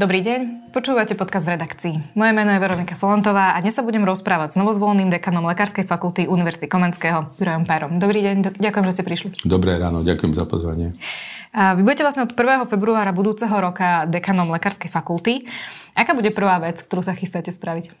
Dobrý deň, počúvate podcast v redakcii. Moje meno je Veronika Folantová a dnes sa budem rozprávať s novozvoleným dekanom Lekárskej fakulty Univerzity Komenského, Jurajom Párom. Dobrý deň, ďakujem, že ste prišli. Dobré ráno, ďakujem za pozvanie. A vy budete vlastne od 1. februára budúceho roka dekanom Lekárskej fakulty. Aká bude prvá vec, ktorú sa chystáte spraviť?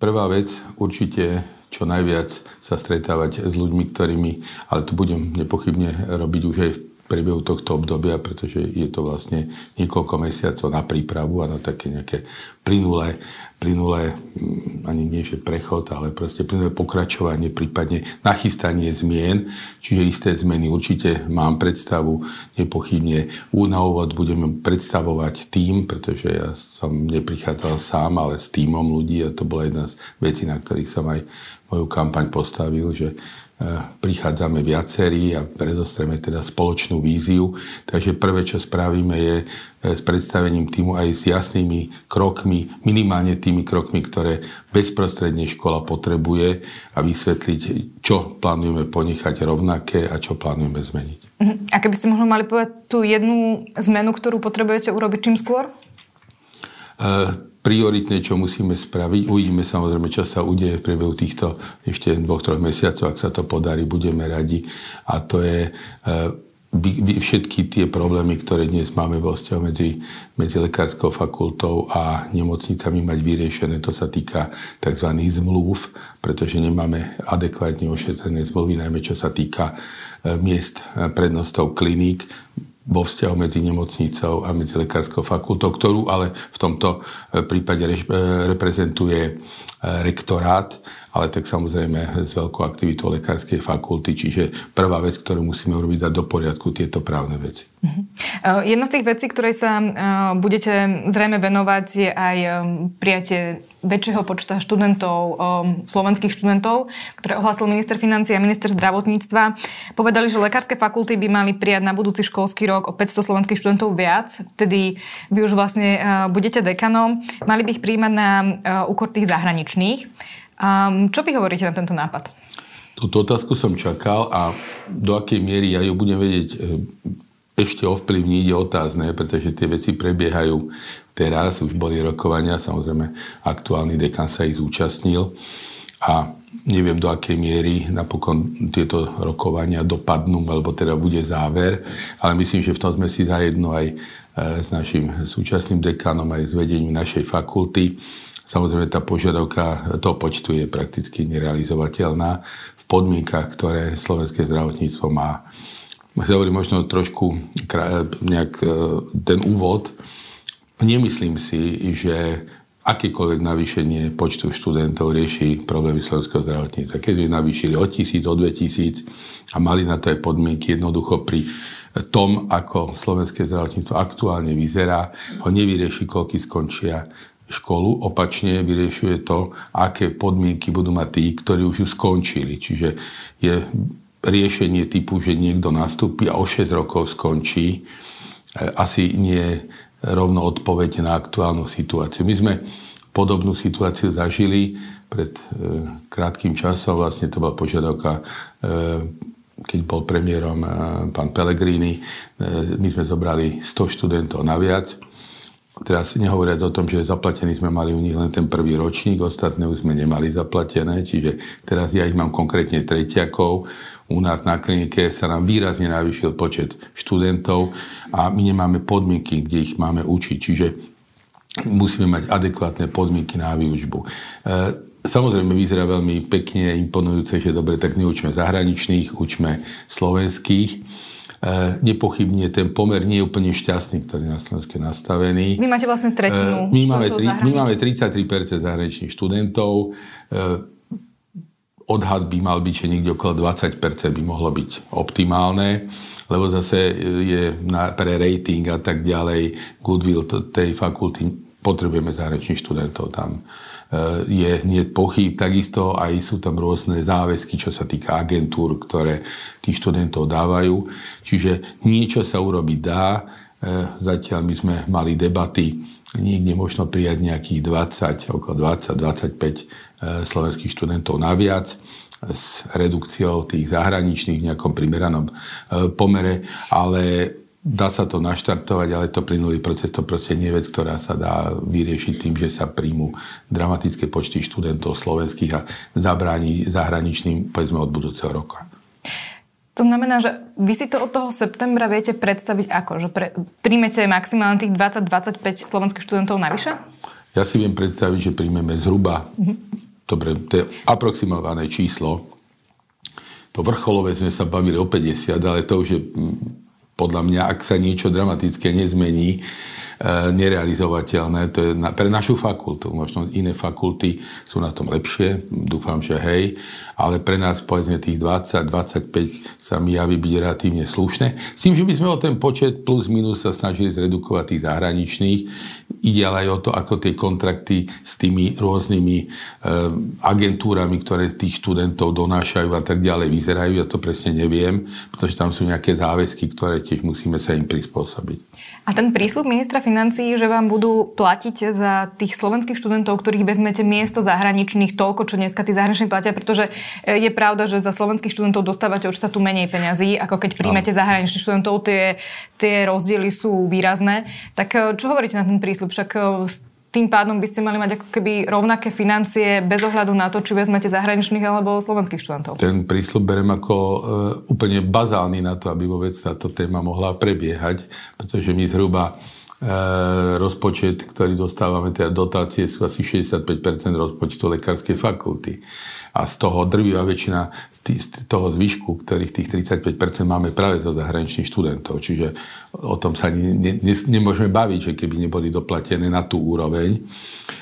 Prvá vec, určite čo najviac sa stretávať s ľuďmi, ktorými, ale to budem nepochybne robiť už aj v priebehu tohto obdobia, pretože je to vlastne niekoľko mesiacov na prípravu a na také nejaké plynulé, plynulé mm, ani nie že prechod, ale proste plynulé pokračovanie, prípadne nachystanie zmien, čiže isté zmeny. Určite mám predstavu, nepochybne na úvod budeme predstavovať tým, pretože ja som neprichádzal sám, ale s týmom ľudí a to bola jedna z vecí, na ktorých som aj moju kampaň postavil, že prichádzame viacerí a predostreme teda spoločnú víziu. Takže prvé, čo spravíme, je e, s predstavením týmu aj s jasnými krokmi, minimálne tými krokmi, ktoré bezprostredne škola potrebuje a vysvetliť, čo plánujeme ponechať rovnaké a čo plánujeme zmeniť. Mhm. A keby ste možno mali povedať tú jednu zmenu, ktorú potrebujete urobiť čím skôr? Uh, prioritné, čo musíme spraviť. Uvidíme samozrejme, čo sa udeje v priebehu týchto ešte dvoch, troch mesiacov. Ak sa to podarí, budeme radi. A to je e, všetky tie problémy, ktoré dnes máme vo vzťahu medzi, medzi lekárskou fakultou a nemocnicami mať vyriešené. To sa týka tzv. zmluv, pretože nemáme adekvátne ošetrené zmluvy, najmä čo sa týka e, miest e, prednostov kliník vo vzťahu medzi nemocnicou a medzi lekárskou fakultou, ktorú ale v tomto e, prípade e, reprezentuje e, rektorát, ale tak samozrejme s veľkou aktivitou lekárskej fakulty, čiže prvá vec, ktorú musíme urobiť, dať do poriadku tieto právne veci. Uh-huh. Jedna z tých vecí, ktorej sa budete zrejme venovať, je aj prijatie väčšieho počta študentov, slovenských študentov, ktoré ohlásil minister financí a minister zdravotníctva. Povedali, že lekárske fakulty by mali prijať na budúci školský rok o 500 slovenských študentov viac. Vtedy vy už vlastne budete dekanom. Mali by ich príjmať na úkor tých zahraničných. Čo vy hovoríte na tento nápad? Túto otázku som čakal a do akej miery ja ju budem vedieť ešte ovplyvniť je otázne, pretože tie veci prebiehajú teraz, už boli rokovania, samozrejme aktuálny dekan sa ich zúčastnil a neviem do akej miery napokon tieto rokovania dopadnú, alebo teda bude záver, ale myslím, že v tom sme si zajedno aj e, s našim súčasným dekanom, aj s vedením našej fakulty. Samozrejme, tá požiadavka toho počtu je prakticky nerealizovateľná v podmienkach, ktoré slovenské zdravotníctvo má hovorím možno trošku nejak e, ten úvod. Nemyslím si, že akékoľvek navýšenie počtu študentov rieši problémy slovenského zdravotníctva. Keď by navýšili o tisíc, o dve tisíc a mali na to aj podmienky, jednoducho pri tom, ako slovenské zdravotníctvo aktuálne vyzerá, ho nevyrieši, koľky skončia školu, opačne vyriešuje to, aké podmienky budú mať tí, ktorí už ju skončili. Čiže je riešenie typu, že niekto nastúpi a o 6 rokov skončí, e, asi nie rovno odpoveď na aktuálnu situáciu. My sme podobnú situáciu zažili pred e, krátkým časom. Vlastne to bola požiadavka, e, keď bol premiérom pán Pellegrini. My sme zobrali 100 študentov naviac Teraz nehovoriac o tom, že zaplatení sme mali u nich len ten prvý ročník, ostatné už sme nemali zaplatené, čiže teraz ja ich mám konkrétne tretiakov. U nás na klinike sa nám výrazne navýšil počet študentov a my nemáme podmienky, kde ich máme učiť, čiže musíme mať adekvátne podmienky na výučbu. E, samozrejme vyzerá veľmi pekne, imponujúce, že dobre, tak neučme zahraničných, učme slovenských nepochybne ten pomer nie je úplne šťastný, ktorý na Slovensku je nastavený. Vy máte vlastne tretinu e, my máme, tri, my máme 33% zahraničných študentov. E, odhad by mal byť, že niekde okolo 20% by mohlo byť optimálne, lebo zase je na, pre rating a tak ďalej goodwill tej fakulty potrebujeme zahraničných študentov tam Eh, je nie pochyb. Takisto aj sú tam rôzne záväzky, čo sa týka agentúr, ktoré tých študentov dávajú. Čiže niečo sa urobiť dá. Eh, zatiaľ my sme mali debaty, niekde možno prijať nejakých 20, okolo 20-25 eh, slovenských študentov naviac s redukciou tých zahraničných v nejakom primeranom pomere, ale dá sa to naštartovať, ale to plynulý proces to proste nie je vec, ktorá sa dá vyriešiť tým, že sa príjmu dramatické počty študentov slovenských a zabráni zahraničným, povedzme, od budúceho roka. To znamená, že vy si to od toho septembra viete predstaviť ako? Že pre, príjmete maximálne tých 20-25 slovenských študentov navyše? Ja si viem predstaviť, že príjmeme zhruba, mm-hmm. dobre, to je aproximované číslo, to vrcholové sme sa bavili o 50, ale to už je podľa mňa, ak sa niečo dramatické nezmení, nerealizovateľné. To je na, pre našu fakultu. Možno iné fakulty sú na tom lepšie, dúfam, že hej, ale pre nás povedzme tých 20-25 sa mi javí byť relatívne slušné. S tým, že by sme o ten počet plus minus sa snažili zredukovať tých zahraničných. Ide ale aj o to, ako tie kontrakty s tými rôznymi e, agentúrami, ktoré tých študentov donášajú a tak ďalej vyzerajú. Ja to presne neviem, pretože tam sú nejaké záväzky, ktoré tiež musíme sa im prispôsobiť. A ten prísľub ministra financií, že vám budú platiť za tých slovenských študentov, ktorých vezmete miesto zahraničných toľko, čo dneska tí zahraniční platia, pretože e, je pravda, že za slovenských študentov dostávate od štátu menej peňazí, ako keď príjmete zahraničných študentov, tie, tie rozdiely sú výrazné. Tak e, čo hovoríte na ten prísľub? Však e, tým pádom by ste mali mať ako keby rovnaké financie bez ohľadu na to, či vezmete zahraničných alebo slovenských študentov. Ten prísľub berem ako e, úplne bazálny na to, aby vôbec táto téma mohla prebiehať, pretože my zhruba rozpočet, ktorý dostávame, teda dotácie sú asi 65% rozpočtu lekárskej fakulty a z toho drvivá väčšina z toho zvyšku, ktorých tých 35% máme práve zo zahraničných študentov. Čiže o tom sa ne, ne, nemôžeme baviť, že keby neboli doplatené na tú úroveň.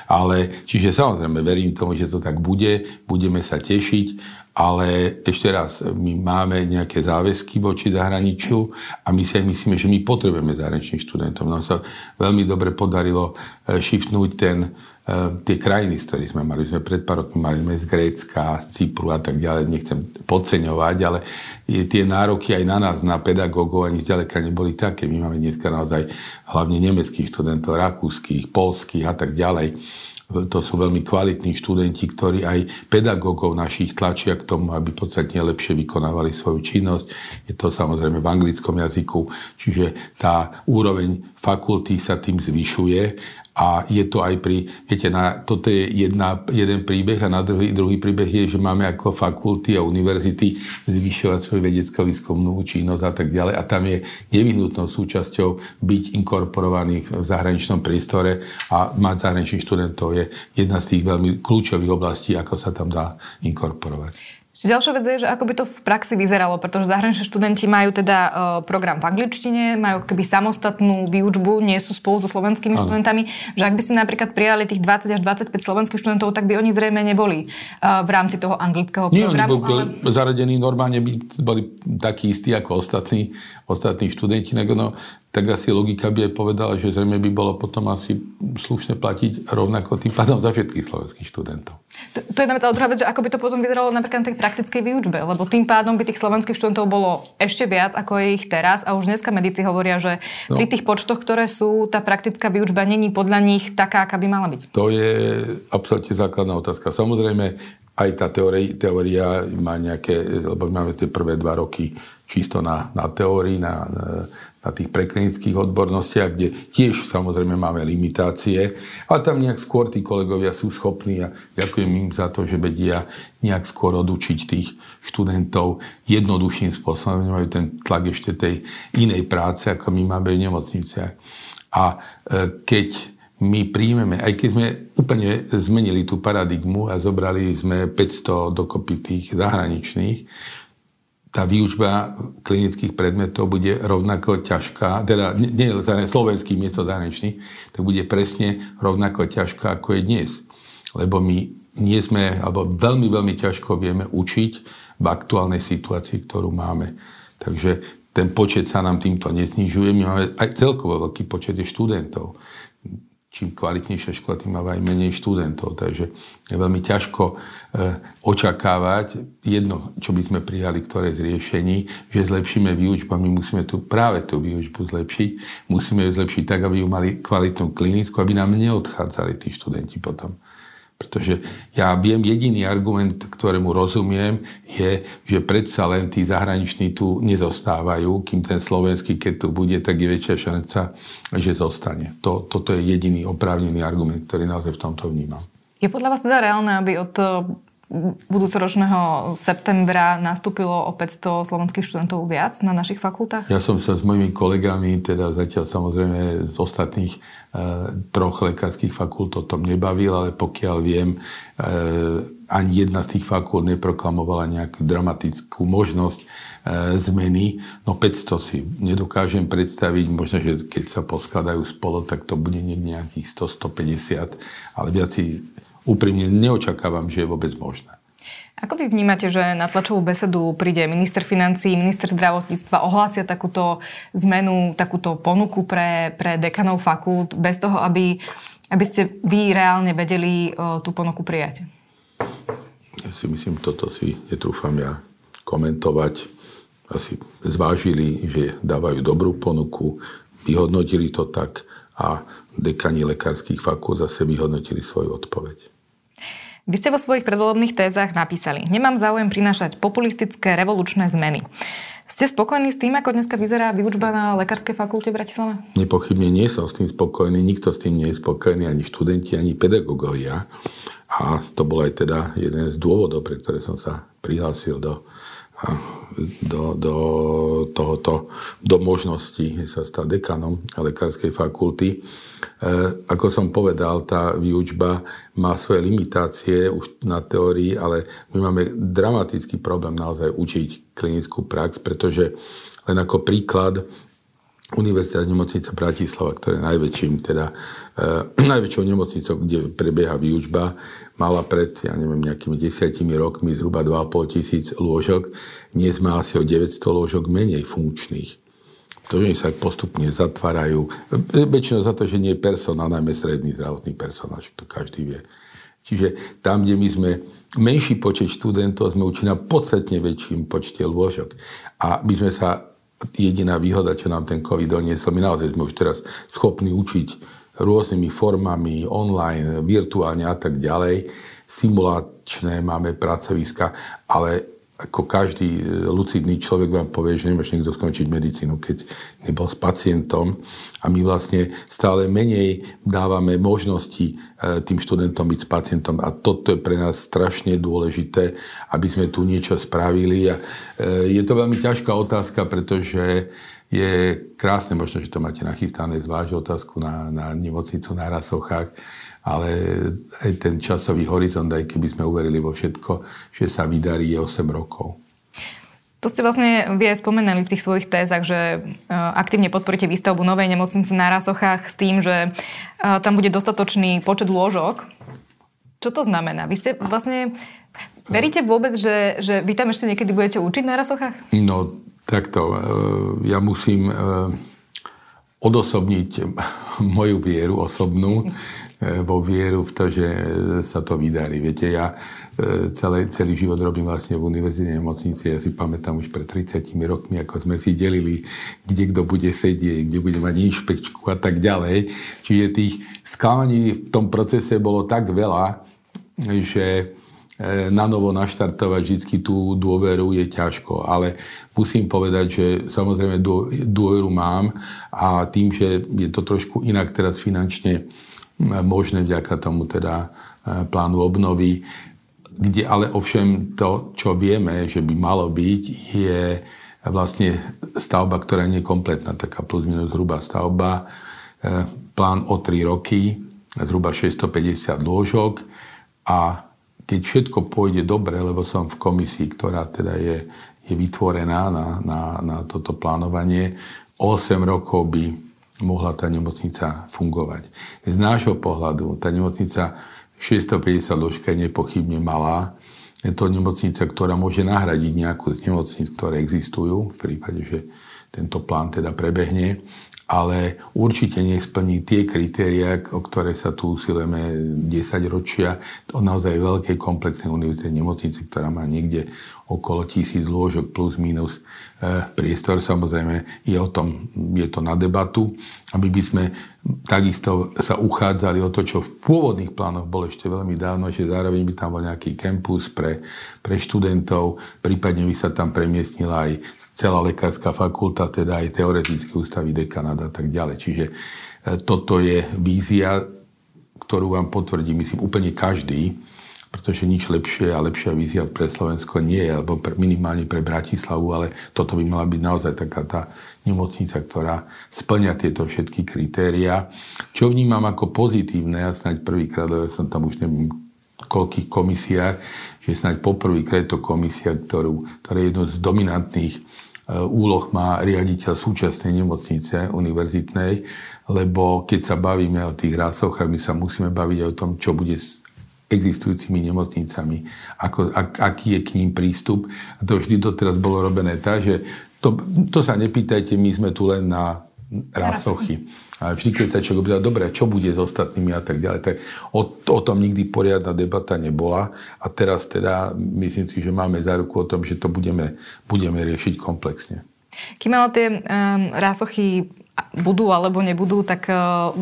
Ale, čiže samozrejme, verím tomu, že to tak bude, budeme sa tešiť, ale ešte raz, my máme nejaké záväzky voči zahraničiu a my si aj myslíme, že my potrebujeme zahraničných študentov. Nám sa veľmi dobre podarilo eh, shiftnúť ten tie krajiny, z ktorých sme mali. Sme pred pár rokmi mali sme z Grécka, z Cypru a tak ďalej. Nechcem podceňovať, ale tie nároky aj na nás, na pedagógov, ani zďaleka neboli také. My máme dneska naozaj hlavne nemeckých študentov, rakúskych, polských a tak ďalej to sú veľmi kvalitní študenti, ktorí aj pedagógov našich tlačia k tomu, aby podstatne lepšie vykonávali svoju činnosť. Je to samozrejme v anglickom jazyku, čiže tá úroveň fakulty sa tým zvyšuje a je to aj pri, viete, na, toto je jedna, jeden príbeh a na druhý, druhý príbeh je, že máme ako fakulty a univerzity zvyšovať svoju vedeckú výskumnú činnosť a tak ďalej. A tam je nevyhnutnou súčasťou byť inkorporovaný v zahraničnom priestore a mať zahraničných študentov je jedna z tých veľmi kľúčových oblastí, ako sa tam dá inkorporovať. Ďalšia vec je, že ako by to v praxi vyzeralo, pretože zahraniční študenti majú teda uh, program v angličtine, majú keby samostatnú výučbu, nie sú spolu so slovenskými ano. študentami, že ak by si napríklad prijali tých 20 až 25 slovenských študentov, tak by oni zrejme neboli uh, v rámci toho anglického nie, programu. Nie, oni boli ale... zaradení normálne, by boli takí istí ako ostatní, ostatní študenti, no, tak asi logika by aj povedala, že zrejme by bolo potom asi slušne platiť rovnako tým pádom za všetkých slovenských študentov. To, to je jedna vec, ale druhá vec, že ako by to potom vyzeralo napríklad na tej praktickej výučbe, lebo tým pádom by tých slovenských študentov bolo ešte viac, ako je ich teraz a už dneska medici hovoria, že no. pri tých počtoch, ktoré sú, tá praktická výučba není podľa nich taká, aká by mala byť. To je absolútne základná otázka. Samozrejme, aj tá teória, teória má nejaké, lebo máme tie prvé dva roky čisto na, na teórii, na, na tých preklinických odbornostiach, kde tiež samozrejme máme limitácie, ale tam nejak skôr tí kolegovia sú schopní a ďakujem im za to, že vedia nejak skôr odučiť tých študentov jednoduchším spôsobom, nemajú ten tlak ešte tej inej práce, ako my máme v nemocniciach. A e, keď my príjmeme, aj keď sme úplne zmenili tú paradigmu a zobrali sme 500 dokopy tých zahraničných, tá výučba klinických predmetov bude rovnako ťažká, teda nie, slovenský miesto zahraničný, tak bude presne rovnako ťažká, ako je dnes. Lebo my nie sme, alebo veľmi, veľmi ťažko vieme učiť v aktuálnej situácii, ktorú máme. Takže ten počet sa nám týmto neznižuje. My máme aj celkovo veľký počet študentov čím kvalitnejšia škola, tým má aj menej študentov. Takže je veľmi ťažko e, očakávať jedno, čo by sme prijali, ktoré z riešení, že zlepšíme výučbu my musíme tu práve tú výučbu zlepšiť. Musíme ju zlepšiť tak, aby ju mali kvalitnú klinickú, aby nám neodchádzali tí študenti potom. Pretože ja viem, jediný argument, ktorému rozumiem, je, že predsa len tí zahraniční tu nezostávajú, kým ten slovenský, keď tu bude, tak je väčšia šanca, že zostane. To, toto je jediný oprávnený argument, ktorý naozaj v tomto vnímam. Je podľa vás teda reálne, aby od budúcoročného septembra nastúpilo o 500 slovenských študentov viac na našich fakultách? Ja som sa s mojimi kolegami, teda zatiaľ samozrejme z ostatných e, troch lekárskych fakult o tom nebavil, ale pokiaľ viem, e, ani jedna z tých fakult neproklamovala nejakú dramatickú možnosť e, zmeny. No 500 si nedokážem predstaviť, možno, že keď sa poskladajú spolo, tak to bude nejakých 100-150, ale viac si úprimne neočakávam, že je vôbec možné. Ako vy vnímate, že na tlačovú besedu príde minister financí, minister zdravotníctva, ohlásia takúto zmenu, takúto ponuku pre, pre dekanov fakult, bez toho, aby, aby ste vy reálne vedeli uh, tú ponuku prijať? Ja si myslím, toto si netrúfam ja komentovať. Asi zvážili, že dávajú dobrú ponuku, vyhodnotili to tak a dekani lekárskych fakult zase vyhodnotili svoju odpoveď. Vy ste vo svojich predvolebných tézach napísali, nemám záujem prinášať populistické revolučné zmeny. Ste spokojní s tým, ako dneska vyzerá výučba na Lekárskej fakulte v Bratislave? Nepochybne nie som s tým spokojný, nikto s tým nie je spokojný, ani študenti, ani pedagógovia. A to bol aj teda jeden z dôvodov, pre ktoré som sa prihlásil do do, do tohoto, do možnosti sa stať dekanom lekárskej fakulty. E, ako som povedal, tá výučba má svoje limitácie už na teórii, ale my máme dramatický problém naozaj učiť klinickú prax, pretože len ako príklad Univerzita nemocnica Bratislava, ktorá je najväčším, teda, e, najväčšou nemocnicou, kde prebieha výučba, mala pred, ja neviem, nejakými desiatimi rokmi zhruba 2,5 tisíc lôžok. Dnes má asi o 900 lôžok menej funkčných. To, že sa postupne zatvárajú, e, väčšinou za to, že nie je personál, najmä stredný zdravotný personál, že to každý vie. Čiže tam, kde my sme menší počet študentov, sme učili na podstatne väčším počte lôžok. A my sme sa jediná výhoda, čo nám ten COVID doniesol. My naozaj sme už teraz schopní učiť rôznymi formami, online, virtuálne a tak ďalej. Simulačné máme pracoviska, ale ako každý lucidný človek vám povie, že nemáš niekto skončiť medicínu, keď nebol s pacientom. A my vlastne stále menej dávame možnosti e, tým študentom byť s pacientom. A toto je pre nás strašne dôležité, aby sme tu niečo spravili. A e, je to veľmi ťažká otázka, pretože je krásne, možno, že to máte nachystané, zvážiť otázku na, na nemocnicu na Rasochách, ale aj ten časový horizont, aj keby sme uverili vo všetko, že sa vydarí, je 8 rokov. To ste vlastne vy aj spomenali v tých svojich tézach, že e, aktívne podporíte výstavbu novej nemocnice na Rasochách s tým, že e, tam bude dostatočný počet lôžok. Čo to znamená? Vy ste vlastne... Veríte vôbec, že, že vy tam ešte niekedy budete učiť na Rasochách? No, takto. E, ja musím odosobniť moju vieru osobnú vo vieru v to, že sa to vydarí. Viete, ja e, celý, celý život robím vlastne v univerzitnej nemocnici. Ja si pamätám už pred 30 rokmi, ako sme si delili, kde kto bude sedieť, kde bude mať inšpekčku a tak ďalej. Čiže tých sklamaní v tom procese bolo tak veľa, že na novo naštartovať vždy tú dôveru je ťažko. Ale musím povedať, že samozrejme dôveru mám a tým, že je to trošku inak teraz finančne možné vďaka tomu teda e, plánu obnovy, kde ale ovšem to, čo vieme, že by malo byť, je vlastne stavba, ktorá nie je kompletná, taká plus minus hrubá stavba. E, plán o 3 roky, zhruba 650 lôžok a keď všetko pôjde dobre, lebo som v komisii, ktorá teda je, je vytvorená na, na, na toto plánovanie, 8 rokov by mohla tá nemocnica fungovať. Z nášho pohľadu tá nemocnica 650 ložka je nepochybne malá. Je to nemocnica, ktorá môže nahradiť nejakú z nemocnic, ktoré existujú, v prípade, že tento plán teda prebehne, ale určite nesplní tie kritéria, o ktoré sa tu usilujeme 10 ročia. To naozaj veľkej komplexnej univerzitnej nemocnice, ktorá má niekde okolo tisíc lôžok plus minus e, priestor. Samozrejme je o tom, je to na debatu, aby by sme takisto sa uchádzali o to, čo v pôvodných plánoch bolo ešte veľmi dávno, že zároveň by tam bol nejaký kampus pre, pre študentov, prípadne by sa tam premiestnila aj celá lekárska fakulta, teda aj teoretické ústavy dekanát a tak ďalej. Čiže e, toto je vízia, ktorú vám potvrdí, myslím, úplne každý, pretože nič lepšie a lepšia vízia pre Slovensko nie je, alebo pre, minimálne pre Bratislavu, ale toto by mala byť naozaj taká tá nemocnica, ktorá splňa tieto všetky kritéria. Čo vnímam ako pozitívne, ja snáď prvýkrát, ja som tam už neviem koľkých komisiách, že snáď poprvýkrát je to komisia, ktorú, ktorá je jednou z dominantných e, úloh má riaditeľ súčasnej nemocnice univerzitnej, lebo keď sa bavíme o tých rásoch, my sa musíme baviť o tom, čo bude existujúcimi nemocnicami, ako, ak, aký je k ním prístup. A to vždy doteraz bolo robené tak, že to, to sa nepýtajte, my sme tu len na rásochy. A vždy, keď sa človek opýta, dobre, čo bude s ostatnými a tak ďalej, tak o, o tom nikdy poriadna debata nebola a teraz teda myslím si, že máme záruku o tom, že to budeme, budeme riešiť komplexne. Kým ale tie um, rásochy budú alebo nebudú, tak uh,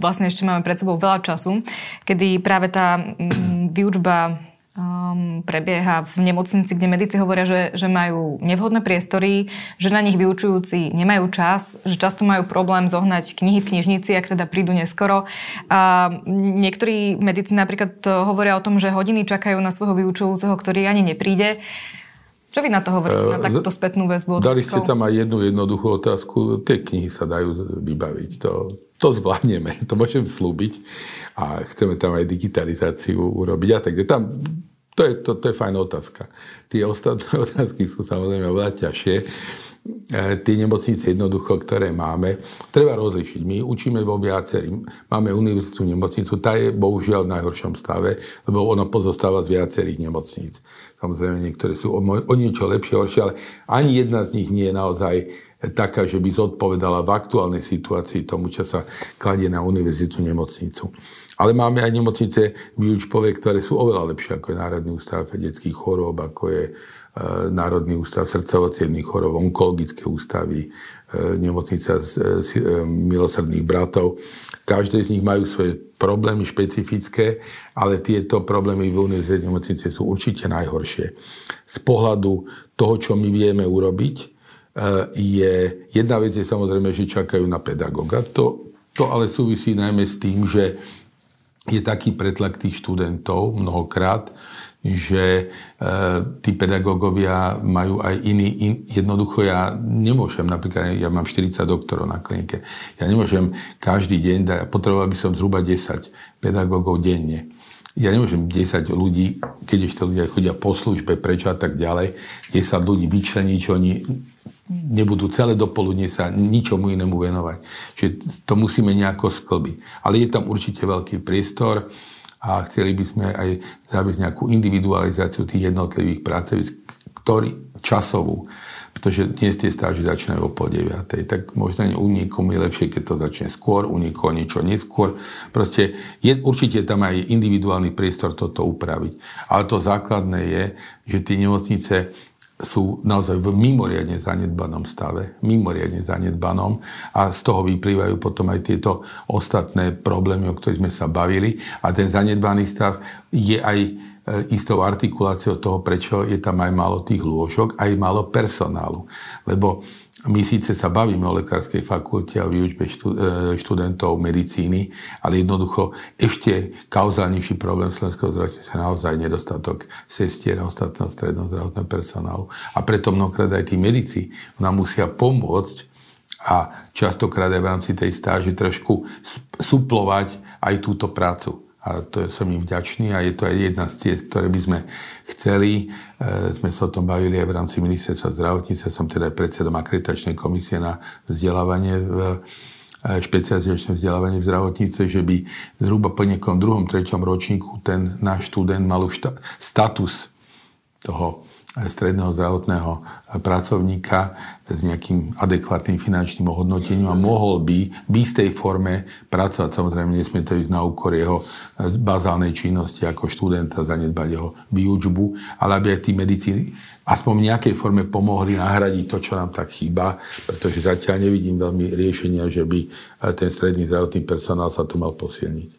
vlastne ešte máme pred sebou veľa času, kedy práve tá um, výučba um, prebieha v nemocnici, kde medici hovoria, že, že majú nevhodné priestory, že na nich vyučujúci nemajú čas, že často majú problém zohnať knihy v knižnici, ak teda prídu neskoro. A niektorí medici napríklad hovoria o tom, že hodiny čakajú na svojho vyučujúceho, ktorý ani nepríde. Čo vy na to hovoríte, na eh, takúto spätnú väzbu? Dali ste tam aj jednu jednoduchú otázku. Tie knihy sa dajú vybaviť. To, to zvládneme, to môžem slúbiť. A chceme tam aj digitalizáciu urobiť. A tak tam, to je, to, to je fajná otázka. Tie ostatné otázky sú samozrejme veľa ťažšie. E, tie nemocnice jednoducho, ktoré máme, treba rozlišiť. My učíme vo viacerých. Máme univerzitnú nemocnicu, tá je bohužiaľ v najhoršom stave, lebo ona pozostáva z viacerých nemocníc. Samozrejme, niektoré sú o, o niečo lepšie, horšie, ale ani jedna z nich nie je naozaj taká, že by zodpovedala v aktuálnej situácii tomu, čo sa kladie na univerzitnú nemocnicu. Ale máme aj nemocnice výučbové, ktoré sú oveľa lepšie, ako je Národný ústav detských chorób, ako je Národný ústav srdcovo chorób, onkologické ústavy, e, nemocnica e, milosrdných bratov. Každé z nich majú svoje problémy špecifické, ale tieto problémy v univerzitnej nemocnice sú určite najhoršie. Z pohľadu toho, čo my vieme urobiť, je, jedna vec je samozrejme, že čakajú na pedagóga. To, to ale súvisí najmä s tým, že je taký pretlak tých študentov mnohokrát, že e, tí pedagógovia majú aj iný, in, jednoducho ja nemôžem, napríklad ja mám 40 doktorov na klinike, ja nemôžem každý deň, da, potreboval by som zhruba 10 pedagógov denne. Ja nemôžem 10 ľudí, keď ešte ľudia chodia po službe, prečo a tak ďalej, 10 ľudí vyčleniť, čo oni nebudú celé dopoludne sa ničomu inému venovať. Čiže to musíme nejako sklbiť. Ale je tam určite veľký priestor a chceli by sme aj zaviesť nejakú individualizáciu tých jednotlivých pracovisk, ktorý časovú, pretože dnes tie stáže začínajú o pol deviatej, tak možno u niekomu je lepšie, keď to začne skôr, u niekoho niečo neskôr. Proste je, určite tam aj individuálny priestor toto upraviť. Ale to základné je, že tie nemocnice sú naozaj v mimoriadne zanedbanom stave, mimoriadne zanedbanom a z toho vyplývajú potom aj tieto ostatné problémy, o ktorých sme sa bavili a ten zanedbaný stav je aj e, istou artikuláciou toho, prečo je tam aj málo tých lôžok, aj málo personálu. Lebo my síce sa bavíme o lekárskej fakulte a výučbe e, študentov medicíny, ale jednoducho ešte kauzálnejší problém slovenského zdravotníctva je naozaj nedostatok sestier a ostatného stredného zdravotného personálu. A preto mnohokrát aj tí medici nám musia pomôcť a častokrát aj v rámci tej stáže trošku suplovať aj túto prácu a to som im vďačný a je to aj jedna z ciest, ktoré by sme chceli. E, sme sa o tom bavili aj v rámci ministerstva zdravotníctva. Som teda aj predsedom akreditačnej komisie na vzdelávanie v e, špecializačné vzdelávanie v zdravotníctve, že by zhruba po nejakom druhom, treťom ročníku ten náš študent mal už status toho stredného zdravotného pracovníka s nejakým adekvátnym finančným ohodnotením a mohol by v istej forme pracovať. Samozrejme, nesmie to ísť na úkor jeho bazálnej činnosti ako študenta, zanedbať jeho výučbu, ale aby aj tí medicíny aspoň v nejakej forme pomohli nahradiť to, čo nám tak chýba, pretože zatiaľ nevidím veľmi riešenia, že by ten stredný zdravotný personál sa tu mal posilniť.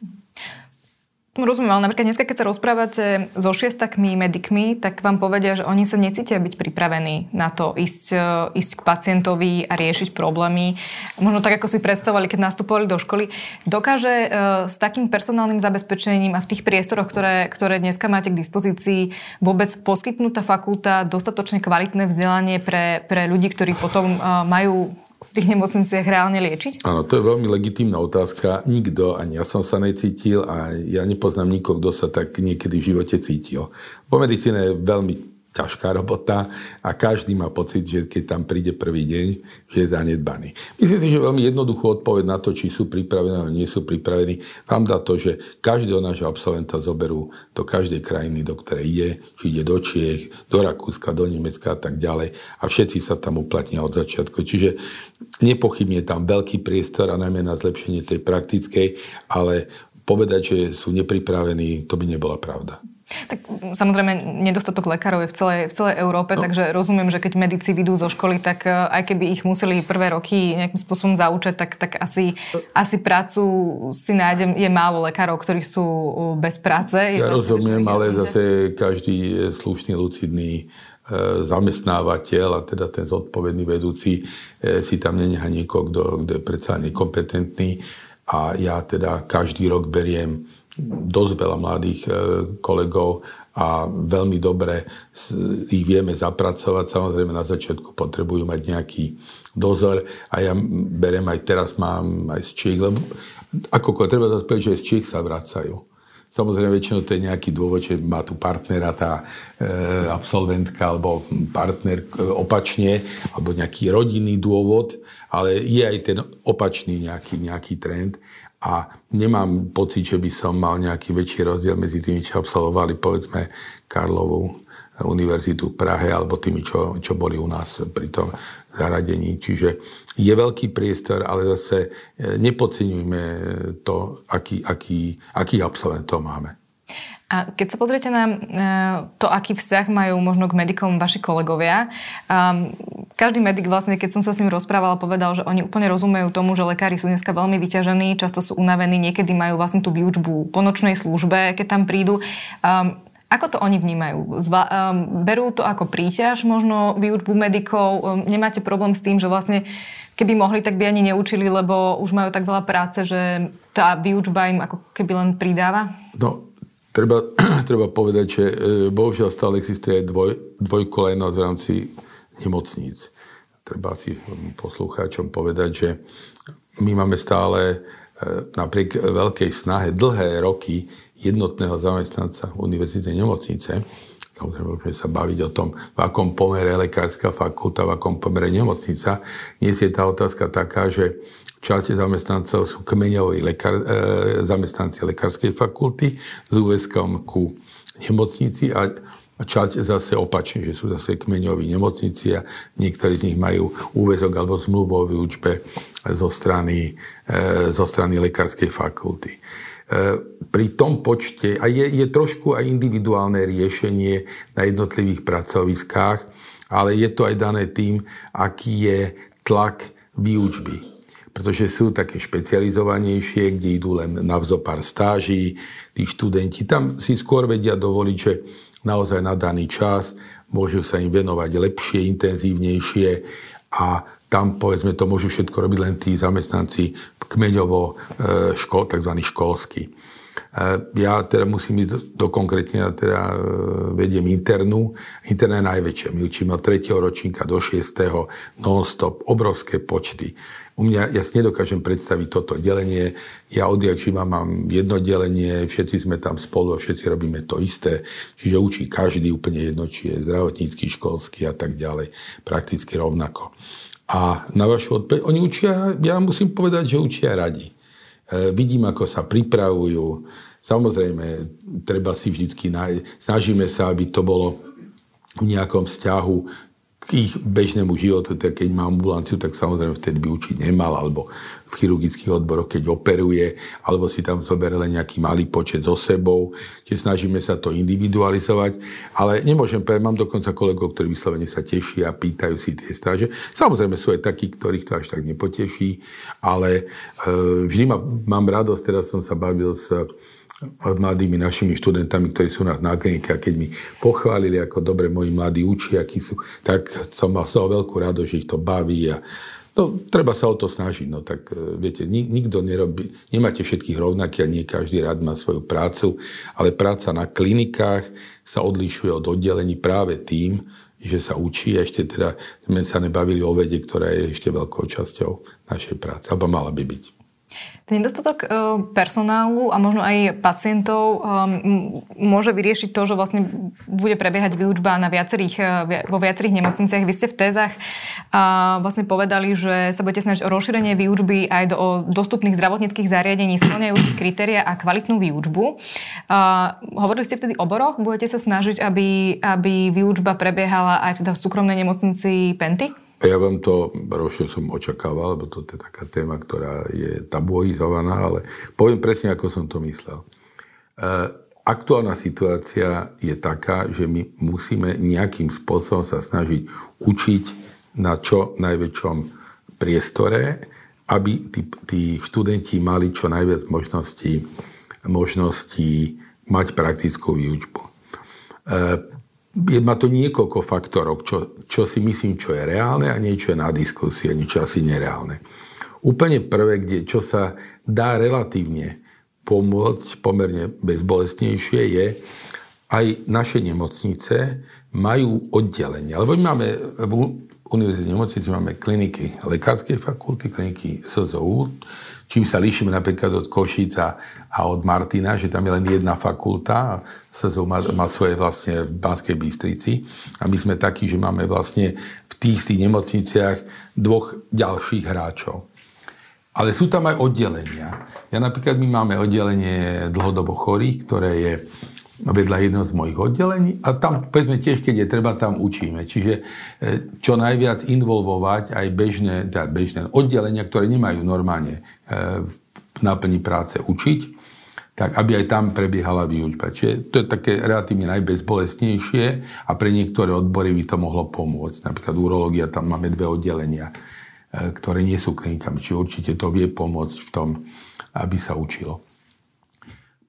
Rozumiem, ale napríklad dneska, keď sa rozprávate so šiestakmi medikmi, tak vám povedia, že oni sa necítia byť pripravení na to ísť, e, ísť k pacientovi a riešiť problémy. Možno tak, ako si predstavovali, keď nastupovali do školy. Dokáže e, s takým personálnym zabezpečením a v tých priestoroch, ktoré, ktoré dneska máte k dispozícii, vôbec poskytnúť tá fakulta dostatočne kvalitné vzdelanie pre, pre ľudí, ktorí potom e, majú tých nemocniciach reálne liečiť? Áno, to je veľmi legitímna otázka. Nikto, ani ja som sa necítil a ja nepoznám nikoho, kto sa tak niekedy v živote cítil. Po medicíne je veľmi ťažká robota a každý má pocit, že keď tam príde prvý deň, že je zanedbaný. Myslím si, že veľmi jednoduchú odpoveď na to, či sú pripravení alebo nie sú pripravení, vám dá to, že každého nášho absolventa zoberú do každej krajiny, do ktorej ide, či ide do Čiech, do Rakúska, do Nemecka a tak ďalej a všetci sa tam uplatnia od začiatku. Čiže nepochybne je tam veľký priestor a najmä na zlepšenie tej praktickej, ale povedať, že sú nepripravení, to by nebola pravda. Tak samozrejme, nedostatok lekárov je v celej, v celej Európe, no. takže rozumiem, že keď medici vidú zo školy, tak e, aj keby ich museli prvé roky nejakým spôsobom zaučať, tak, tak asi, asi prácu si nájdem, je málo lekárov, ktorí sú bez práce. Je ja rozumiem, ale zase každý slušný, lucidný e, zamestnávateľ a teda ten zodpovedný vedúci e, si tam nenechá niekoho, kto, kto je predsa nekompetentný a ja teda každý rok beriem dosť veľa mladých e, kolegov a veľmi dobre ich vieme zapracovať. Samozrejme na začiatku potrebujú mať nejaký dozor a ja berem aj teraz mám aj z Čiech, lebo ako treba zase že aj z Čiech sa vracajú. Samozrejme, väčšinou to je nejaký dôvod, že má tu partnera tá e, absolventka alebo partner e, opačne, alebo nejaký rodinný dôvod, ale je aj ten opačný nejaký, nejaký trend a nemám pocit, že by som mal nejaký väčší rozdiel medzi tými, čo absolvovali, povedzme, Karlovú univerzitu v Prahe alebo tými, čo, čo boli u nás pri tom zaradení. Čiže je veľký priestor, ale zase e, nepodceňujme to, aký, aký, akých absolventov máme. A keď sa pozriete na to, aký vzťah majú možno k medikom vaši kolegovia, um, každý medic vlastne, keď som sa s ním rozprávala, povedal, že oni úplne rozumejú tomu, že lekári sú dneska veľmi vyťažení, často sú unavení, niekedy majú vlastne tú výučbu po nočnej službe, keď tam prídu. Um, ako to oni vnímajú? Zva, um, berú to ako príťaž, možno výučbu medikov? Um, nemáte problém s tým, že vlastne keby mohli, tak by ani neučili, lebo už majú tak veľa práce, že tá výučba im ako keby len pridáva? No, Treba, treba povedať, že e, bohužiaľ stále existuje aj dvoj, dvojkolejnosť v rámci nemocníc. Treba si poslucháčom povedať, že my máme stále e, napriek veľkej snahe dlhé roky jednotného zamestnanca univerzitnej nemocnice, Samozrejme, môžeme sa baviť o tom, v akom pomere lekárska fakulta, v akom pomere nemocnica. Dnes je tá otázka taká, že časti zamestnancov sú kmeňoví lekár, e, zamestnanci lekárskej fakulty s úväzkom ku nemocnici a časť zase opačne, že sú zase kmeňoví nemocnici a niektorí z nich majú úväzok alebo zmluvu o výučbe zo strany, e, zo strany lekárskej fakulty. E, pri tom počte, a je, je trošku aj individuálne riešenie na jednotlivých pracoviskách, ale je to aj dané tým, aký je tlak výučby pretože sú také špecializovanejšie, kde idú len na vzopár stáží, tí študenti. Tam si skôr vedia dovoliť, že naozaj na daný čas môžu sa im venovať lepšie, intenzívnejšie a tam, povedzme, to môžu všetko robiť len tí zamestnanci kmeňovo e, škol, tzv. školský. Ja teda musím ísť do, do konkrétne, ja teda e, vediem internú. Interná je najväčšia. My učíme od 3. ročníka do 6. non-stop, obrovské počty. U mňa, ja si nedokážem predstaviť toto delenie. Ja odjak živa mám jedno delenie, všetci sme tam spolu a všetci robíme to isté. Čiže učí každý úplne jedno, či je zdravotnícky, školský a tak ďalej. Prakticky rovnako. A na vašu odpoveď, oni učia, ja musím povedať, že učia radi. E, vidím, ako sa pripravujú. Samozrejme, treba si vždy nájsť. Snažíme sa, aby to bolo v nejakom vzťahu ich bežnému životu, tak keď má ambulanciu, tak samozrejme vtedy by učiť nemal, alebo v chirurgických odboroch, keď operuje, alebo si tam zoberie len nejaký malý počet so sebou, čiže snažíme sa to individualizovať, ale nemôžem povedať, mám dokonca kolegov, ktorí vyslovene sa tešia a pýtajú si tie stáže. Samozrejme sú aj takí, ktorých to až tak nepoteší, ale e, vždy ma, mám radosť, teraz som sa bavil s mladými našimi študentami, ktorí sú na, na klinike a keď mi pochválili, ako dobre moji mladí učí, akí sú, tak som mal z toho veľkú radosť, že ich to baví a No, treba sa o to snažiť, no tak e, viete, nikto nerobí, nemáte všetkých rovnaké a nie každý rád má svoju prácu, ale práca na klinikách sa odlišuje od oddelení práve tým, že sa učí a ešte teda sme sa nebavili o vede, ktorá je ešte veľkou časťou našej práce, alebo mala by byť. Ten nedostatok e, personálu a možno aj pacientov e, môže vyriešiť to, že vlastne bude prebiehať výučba na viacerých, e, vo viacerých nemocniciach. Vy ste v tézach vlastne povedali, že sa budete snažiť o rozšírenie výučby aj do dostupných zdravotníckých zariadení splňajúcich kritéria a kvalitnú výučbu. Hovorili ste vtedy o boroch. Budete sa snažiť, aby, aby výučba prebiehala aj teda v súkromnej nemocnici Penty? Ja vám to, ročne som očakával, lebo to je taká téma, ktorá je tabuizovaná, ale poviem presne, ako som to myslel. E, aktuálna situácia je taká, že my musíme nejakým spôsobom sa snažiť učiť na čo najväčšom priestore, aby tí, tí študenti mali čo najviac možností, možností mať praktickú výučbu. Je, má to niekoľko faktorov, čo, čo si myslím, čo je reálne a niečo je na diskusie, niečo asi nereálne. Úplne prvé, kde, čo sa dá relatívne pomôcť pomerne bezbolestnejšie, je aj naše nemocnice majú oddelenia. Lebo my máme univerzitnej nemocnici máme kliniky lekárskej fakulty, kliniky SZU, čím sa líšime napríklad od Košica a od Martina, že tam je len jedna fakulta, SZU má, má svoje vlastne v Banskej Bystrici a my sme takí, že máme vlastne v tých tých nemocniciach dvoch ďalších hráčov. Ale sú tam aj oddelenia. Ja napríklad my máme oddelenie dlhodobo chorých, ktoré je vedľa jedného z mojich oddelení a tam, povedzme tiež, keď je treba, tam učíme. Čiže e, čo najviac involvovať aj bežné, teda bežné oddelenia, ktoré nemajú normálne e, v náplni práce učiť, tak aby aj tam prebiehala výučba. Čiže to je také relatívne najbezbolestnejšie a pre niektoré odbory by to mohlo pomôcť. Napríklad urológia, tam máme dve oddelenia, e, ktoré nie sú klinikami. Čiže určite to vie pomôcť v tom, aby sa učilo.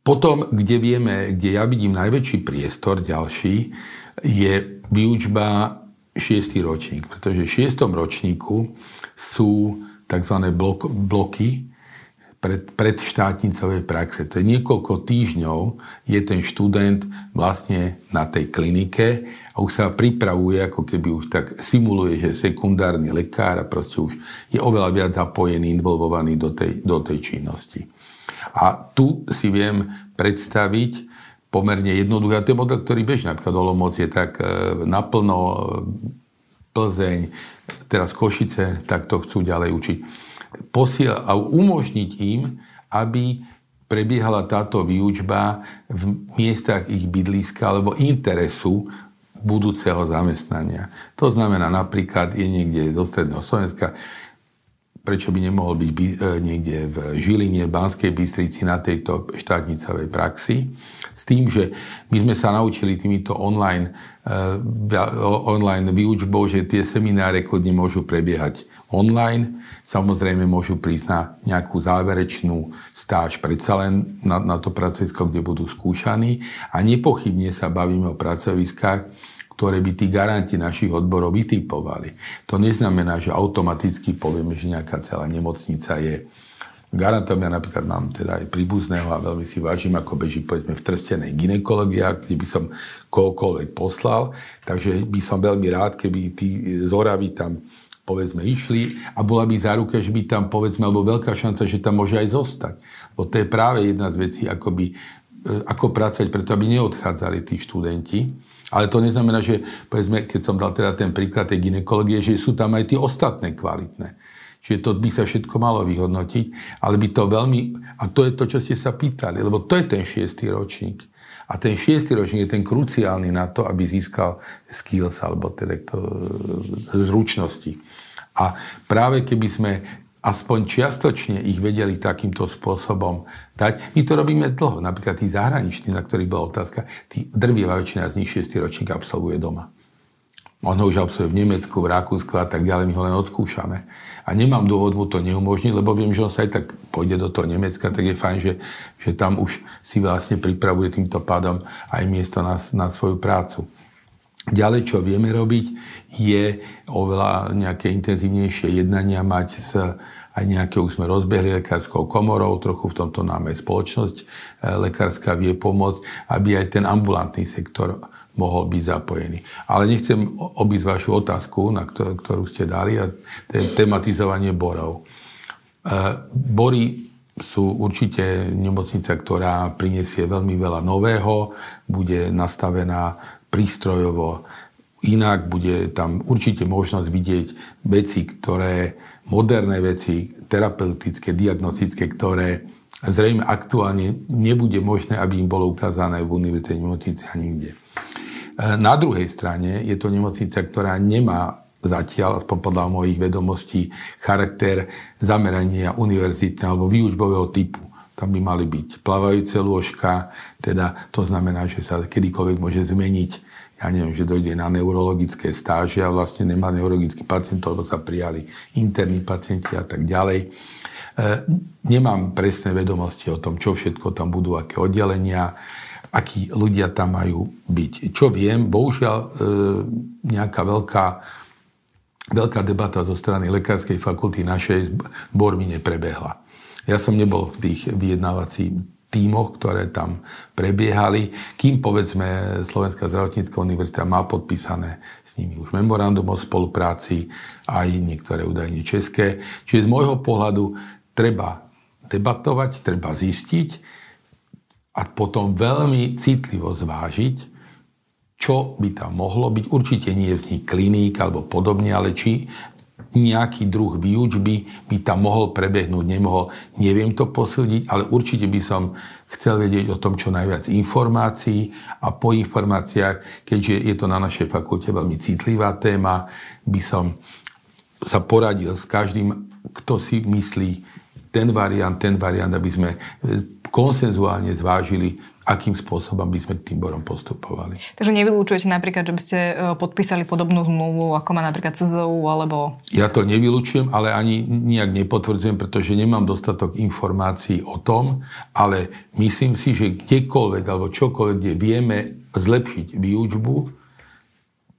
Potom, kde vieme, kde ja vidím najväčší priestor ďalší, je výučba 6. ročník, pretože v 6. ročníku sú tzv. Blok, bloky pred, štátnicovej praxe. To je niekoľko týždňov je ten študent vlastne na tej klinike a už sa pripravuje, ako keby už tak simuluje, že sekundárny lekár a proste už je oveľa viac zapojený, involvovaný do tej, do tej činnosti. A tu si viem predstaviť pomerne jednoduchý, a to je model, ktorý beží, napríklad Olomouc je tak e, naplno, e, Plzeň, teraz Košice, tak to chcú ďalej učiť. Posiel, a umožniť im, aby prebiehala táto výučba v miestach ich bydliska alebo interesu budúceho zamestnania. To znamená napríklad je niekde zo stredného Slovenska prečo by nemohol byť e, niekde v Žiline, v Banskej Bystrici na tejto štátnicovej praxi. S tým, že my sme sa naučili týmito online, e, online výučbou, že tie semináre kľudne môžu prebiehať online. Samozrejme môžu prísť na nejakú záverečnú stáž predsa len na, na to pracovisko, kde budú skúšaní. A nepochybne sa bavíme o pracoviskách, ktoré by tí garanti našich odborov vytipovali. To neznamená, že automaticky povieme, že nejaká celá nemocnica je garantom. Ja napríklad mám teda aj príbuzného a veľmi si vážim, ako beží povedzme v trstenej ginekologia, kde by som kohokoľvek poslal. Takže by som veľmi rád, keby tí zoraví tam povedzme išli a bola by záruka, že by tam povedzme, alebo veľká šanca, že tam môže aj zostať. Bo to je práve jedna z vecí, ako, by, e, ako pracovať preto, aby neodchádzali tí študenti ale to neznamená, že povedzme, keď som dal teda ten príklad tej ginekológie, že sú tam aj tie ostatné kvalitné. Čiže to by sa všetko malo vyhodnotiť, ale by to veľmi... A to je to, čo ste sa pýtali, lebo to je ten šiestý ročník. A ten šiestý ročník je ten kruciálny na to, aby získal skills alebo teda to, zručnosti. A práve keby sme aspoň čiastočne ich vedeli takýmto spôsobom dať. My to robíme dlho. Napríklad tí zahraniční, na ktorých bola otázka, tí drvivá väčšina z nich 6. ročník absolvuje doma. On ho už absolvuje v Nemecku, v Rakúsku a tak ďalej, my ho len odskúšame. A nemám dôvod mu to neumožniť, lebo viem, že on sa aj tak pôjde do toho Nemecka, tak je fajn, že, že tam už si vlastne pripravuje týmto pádom aj miesto na, na svoju prácu. Ďalej, čo vieme robiť, je oveľa nejaké intenzívnejšie jednania mať s aj nejaké už sme rozbehli lekárskou komorou, trochu v tomto náme spoločnosť e, lekárska vie pomôcť, aby aj ten ambulantný sektor mohol byť zapojený. Ale nechcem obísť vašu otázku, na ktorú ste dali, a to je tematizovanie borov. E, bory sú určite nemocnica, ktorá prinesie veľmi veľa nového, bude nastavená prístrojovo inak, bude tam určite možnosť vidieť veci, ktoré, moderné veci, terapeutické, diagnostické, ktoré zrejme aktuálne nebude možné, aby im bolo ukázané v univerzitnej nemocnici a nikde. E, na druhej strane je to nemocnica, ktorá nemá zatiaľ, aspoň podľa mojich vedomostí, charakter zamerania univerzitného alebo výučbového typu. Tam by mali byť plávajúce lôžka, teda to znamená, že sa kedykoľvek môže zmeniť, ja neviem, že dojde na neurologické stáže a vlastne nemá neurologický pacient, lebo sa prijali interní pacienti a tak ďalej. E, nemám presné vedomosti o tom, čo všetko tam budú, aké oddelenia akí ľudia tam majú byť. Čo viem, bohužiaľ e, nejaká veľká, veľká debata zo strany Lekárskej fakulty našej bormi neprebehla. Ja som nebol v tých vyjednávacích tímoch, ktoré tam prebiehali, kým povedzme Slovenská zdravotnícká univerzita má podpísané s nimi už memorandum o spolupráci, aj niektoré údajne české. Čiže z môjho pohľadu treba debatovať, treba zistiť, a potom veľmi citlivo zvážiť, čo by tam mohlo byť. Určite nie vznik kliník alebo podobne, ale či nejaký druh výučby by tam mohol prebehnúť, nemohol. Neviem to posúdiť, ale určite by som chcel vedieť o tom čo najviac informácií a po informáciách, keďže je to na našej fakulte veľmi citlivá téma, by som sa poradil s každým, kto si myslí ten variant, ten variant, aby sme konsenzuálne zvážili, akým spôsobom by sme k tým borom postupovali. Takže nevylúčujete napríklad, že by ste e, podpísali podobnú zmluvu, ako má napríklad CZU, alebo... Ja to nevylúčujem, ale ani nejak nepotvrdzujem, pretože nemám dostatok informácií o tom, ale myslím si, že kdekoľvek alebo čokoľvek, kde vieme zlepšiť výučbu,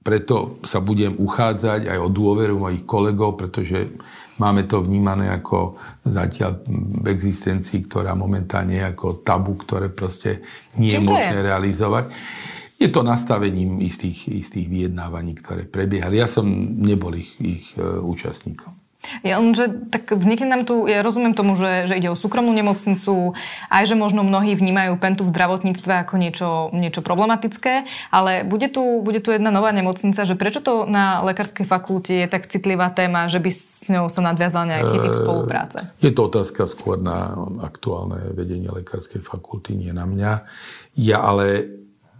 preto sa budem uchádzať aj o dôveru mojich kolegov, pretože Máme to vnímané ako zatiaľ v existencii, ktorá momentálne je ako tabu, ktoré proste nie Čím je možné je? realizovať. Je to nastavením istých, istých vyjednávaní, ktoré prebiehali. Ja som nebol ich, ich e, účastníkom. Ja, že tak vznikne nám tu, ja rozumiem tomu, že, že ide o súkromnú nemocnicu, aj že možno mnohí vnímajú pentu v zdravotníctve ako niečo, niečo problematické, ale bude tu, bude tu jedna nová nemocnica, že prečo to na lekárskej fakulte je tak citlivá téma, že by s ňou sa nadviazal nejaký typ spolupráce? Je to otázka skôr na aktuálne vedenie lekárskej fakulty, nie na mňa. Ja ale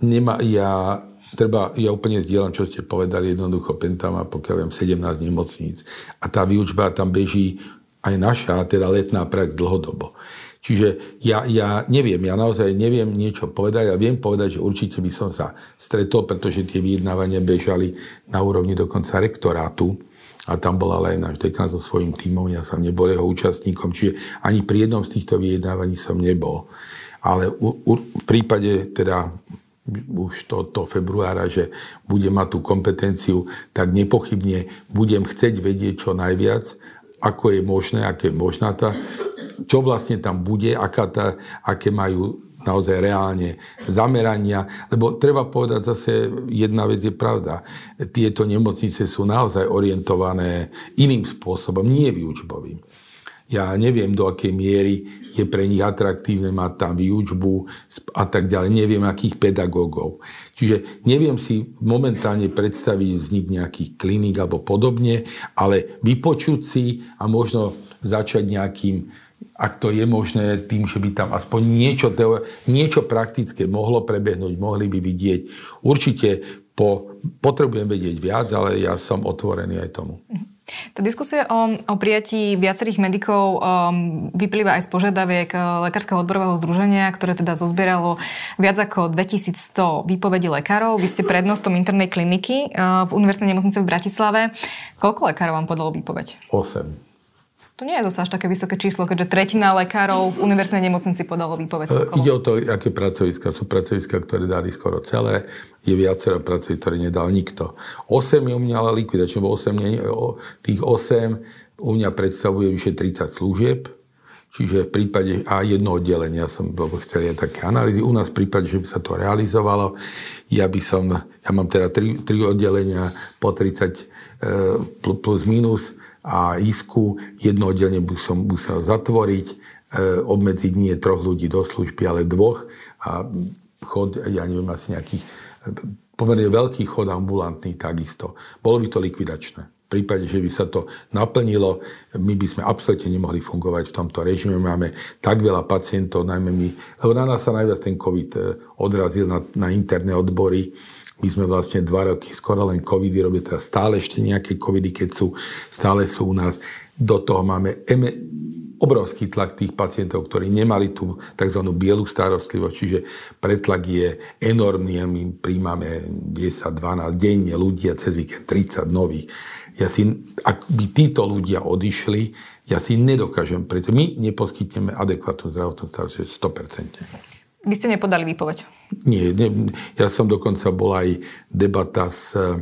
nema, ja treba, ja úplne zdieľam, čo ste povedali, jednoducho Penta má, pokiaľ viem, 17 nemocníc. A tá výučba tam beží aj naša, teda letná prax dlhodobo. Čiže ja, ja neviem, ja naozaj neviem niečo povedať. Ja viem povedať, že určite by som sa stretol, pretože tie vyjednávania bežali na úrovni dokonca rektorátu a tam bola ale aj náš dekan so svojím tímom, ja som nebol jeho účastníkom, čiže ani pri jednom z týchto vyjednávaní som nebol. Ale u, u, v prípade teda už to, to februára, že budem mať tú kompetenciu, tak nepochybne budem chceť vedieť čo najviac, ako je možné, aké je možná tá, čo vlastne tam bude, aká tá, aké majú naozaj reálne zamerania, lebo treba povedať zase, jedna vec je pravda, tieto nemocnice sú naozaj orientované iným spôsobom, nie výučbovým. Ja neviem, do akej miery je pre nich atraktívne mať tam výučbu a tak ďalej. Neviem, akých pedagógov. Čiže neviem si momentálne predstaviť vznik nejakých kliník alebo podobne, ale vypočuť si a možno začať nejakým ak to je možné, tým, že by tam aspoň niečo, niečo praktické mohlo prebehnúť, mohli by vidieť. Určite po, potrebujem vedieť viac, ale ja som otvorený aj tomu. Tá diskusia o, o prijatí viacerých medikov um, vyplýva aj z požiadaviek uh, Lekárskeho odborového združenia, ktoré teda zozbieralo viac ako 2100 výpovedí lekárov. Vy ste prednostom internej kliniky uh, v Univerzitnej nemocnice v Bratislave. Koľko lekárov vám podalo výpoveď? 8. To nie je zase až také vysoké číslo, keďže tretina lekárov v univerzitnej nemocnici podalo výpoveď. E, ide o to, aké pracoviska. Sú pracoviska, ktoré dali skoro celé. Je viacero pracovisk, ktoré nedal nikto. 8 je u mňa ale likvidačne, bo 8 nie, tých 8 u mňa predstavuje vyše 30 služieb. Čiže v prípade a jedno oddelenia som chcel aj také analýzy. U nás v prípade, že by sa to realizovalo, ja by som, ja mám teda tri, tri oddelenia po 30 e, plus minus, a isku jedno oddelenie som musel zatvoriť, e, obmedziť nie troch ľudí do služby, ale dvoch a chod, ja neviem, asi nejakých e, pomerne veľký chod ambulantný takisto. Bolo by to likvidačné. V prípade, že by sa to naplnilo, my by sme absolútne nemohli fungovať v tomto režime. Máme tak veľa pacientov, najmä my, lebo na nás sa najviac ten COVID e, odrazil na, na interné odbory my sme vlastne dva roky skoro len covidy robili, teraz stále ešte nejaké covidy, keď sú, stále sú u nás. Do toho máme eme, obrovský tlak tých pacientov, ktorí nemali tú tzv. bielu starostlivosť, čiže pretlak je enormný a my príjmame 10-12 denne ľudia, cez víkend 30 nových. Ja si, ak by títo ľudia odišli, ja si nedokážem, preto my neposkytneme adekvátnu zdravotnú starostlivosť 100%. Vy ste nepodali výpoveď? Nie, ne, ja som dokonca bol aj debata s eh,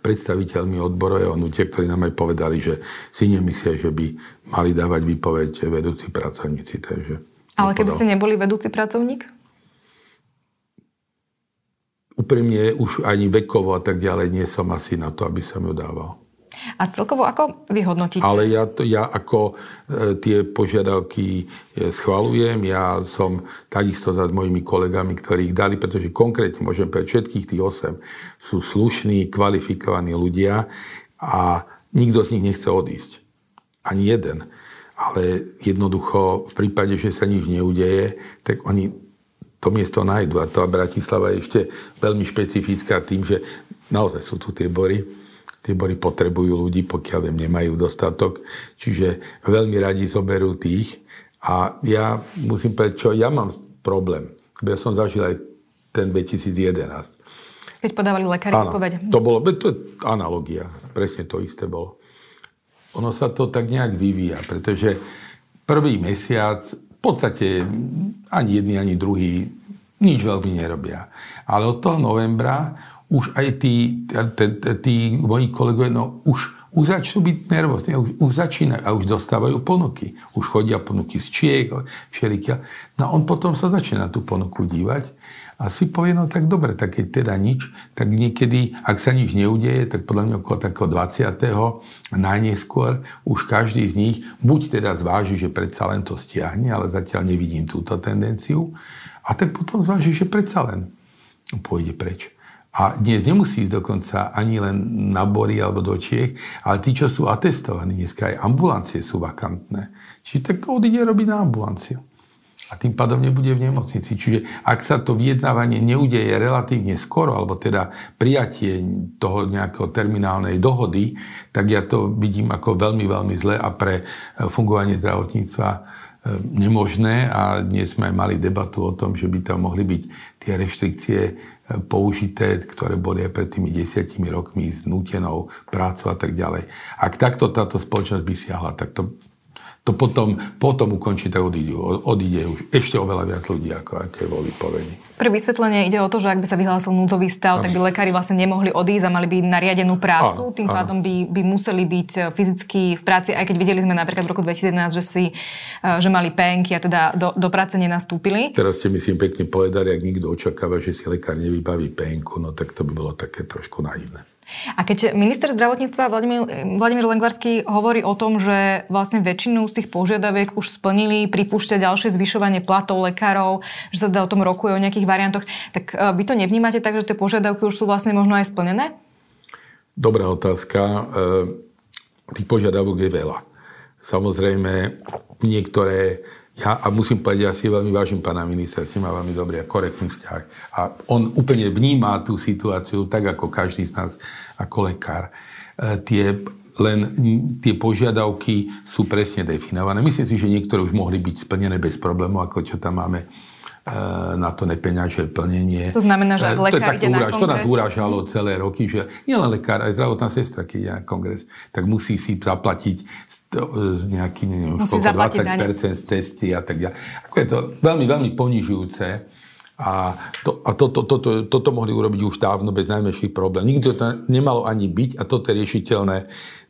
predstaviteľmi odborového hnutia, ktorí nám aj povedali, že si nemyslia, že by mali dávať výpoveď vedúci pracovníci. Takže Ale keby ste neboli vedúci pracovník? Úprimne už ani vekovo a tak ďalej nie som asi na to, aby som ju dával. A celkovo ako vy hodnotíte? Ale ja, to, ja ako e, tie požiadavky e, schvalujem, ja som takisto za mojimi kolegami, ktorí ich dali, pretože konkrétne môžem povedať, všetkých tých 8 sú slušní, kvalifikovaní ľudia a nikto z nich nechce odísť. Ani jeden. Ale jednoducho v prípade, že sa nič neudeje, tak oni to miesto nájdu. A to Bratislava je ešte veľmi špecifická tým, že naozaj sú tu tie bory, Tie bory potrebujú ľudí, pokiaľ viem, nemajú dostatok. Čiže veľmi radi zoberú tých. A ja musím povedať, čo ja mám problém. Ja som zažil aj ten 2011. Keď podávali lekári výpoveď. To bolo, to je analogia. Presne to isté bolo. Ono sa to tak nejak vyvíja, pretože prvý mesiac v podstate ani jedni, ani druhý nič veľmi nerobia. Ale od toho novembra už aj tí, tí, tí moji kolegovia, no už, už začnú byť nervózni, už, už začínajú a už dostávajú ponuky. Už chodia ponuky z Čiek, všelikia. No on potom sa začne na tú ponuku dívať a si povie, no tak dobre, tak keď teda nič, tak niekedy, ak sa nič neudeje, tak podľa mňa okolo takého 20. najneskôr už každý z nich buď teda zváži, že predsa len to stiahne, ale zatiaľ nevidím túto tendenciu, a tak potom zváži, že predsa len pôjde preč. A dnes nemusí ísť dokonca ani len na bory alebo do Čiech, ale tí, čo sú atestovaní, dneska aj ambulancie sú vakantné. Čiže tak odíde robiť na ambulanciu. A tým pádom nebude v nemocnici. Čiže ak sa to vyjednávanie neudeje relatívne skoro, alebo teda prijatie toho nejakého terminálnej dohody, tak ja to vidím ako veľmi, veľmi zle a pre fungovanie zdravotníctva nemožné a dnes sme mali debatu o tom, že by tam mohli byť tie reštrikcie použité, ktoré boli aj pred tými desiatimi rokmi s nútenou prácou a tak ďalej. Ak takto táto spoločnosť by siahla, tak to to potom, potom ukončí, tak odíde, už ešte oveľa viac ľudí, ako aké vo výpovedi. Pre vysvetlenie ide o to, že ak by sa vyhlásil núdzový stav, tak by lekári vlastne nemohli odísť a mali by nariadenú prácu, áno, tým pádom by, by museli byť e, fyzicky v práci, aj keď videli sme napríklad v roku 2011, že, si, e, že mali penky a teda do, do práce nenastúpili. Teraz ste myslím pekne povedali, ak nikto očakáva, že si lekár nevybaví penku, no tak to by bolo také trošku naivné. A keď minister zdravotníctva Vladimír, Vladimír Lengvarský hovorí o tom, že vlastne väčšinu z tých požiadaviek už splnili, pripúšťa ďalšie zvyšovanie platov lekárov, že sa teda o tom rokuje o nejakých variantoch, tak e, vy to nevnímate tak, že tie požiadavky už sú vlastne možno aj splnené? Dobrá otázka. E, tých požiadavok je veľa. samozrejme niektoré ja, a musím povedať, ja si veľmi vážim pána ministra, si má veľmi dobrý a korektný vzťah. A on úplne vníma tú situáciu tak, ako každý z nás, ako lekár. E, tie, len tie požiadavky sú presne definované. Myslím si, že niektoré už mohli byť splnené bez problémov, ako čo tam máme na to nepeňažné plnenie. To znamená, že e, lekár ide na kongres... To nás urážalo celé roky, že nielen lekár, aj zdravotná sestra, keď ide na kongres, tak musí si zaplatiť nejaký, neviem, už koľko, 20% z cesty a tak ďalej. Ako je to veľmi, veľmi ponižujúce. A, to, a to, to, to, to, toto mohli urobiť už dávno bez najmenších problém. Nikto to nemalo ani byť a toto je riešiteľné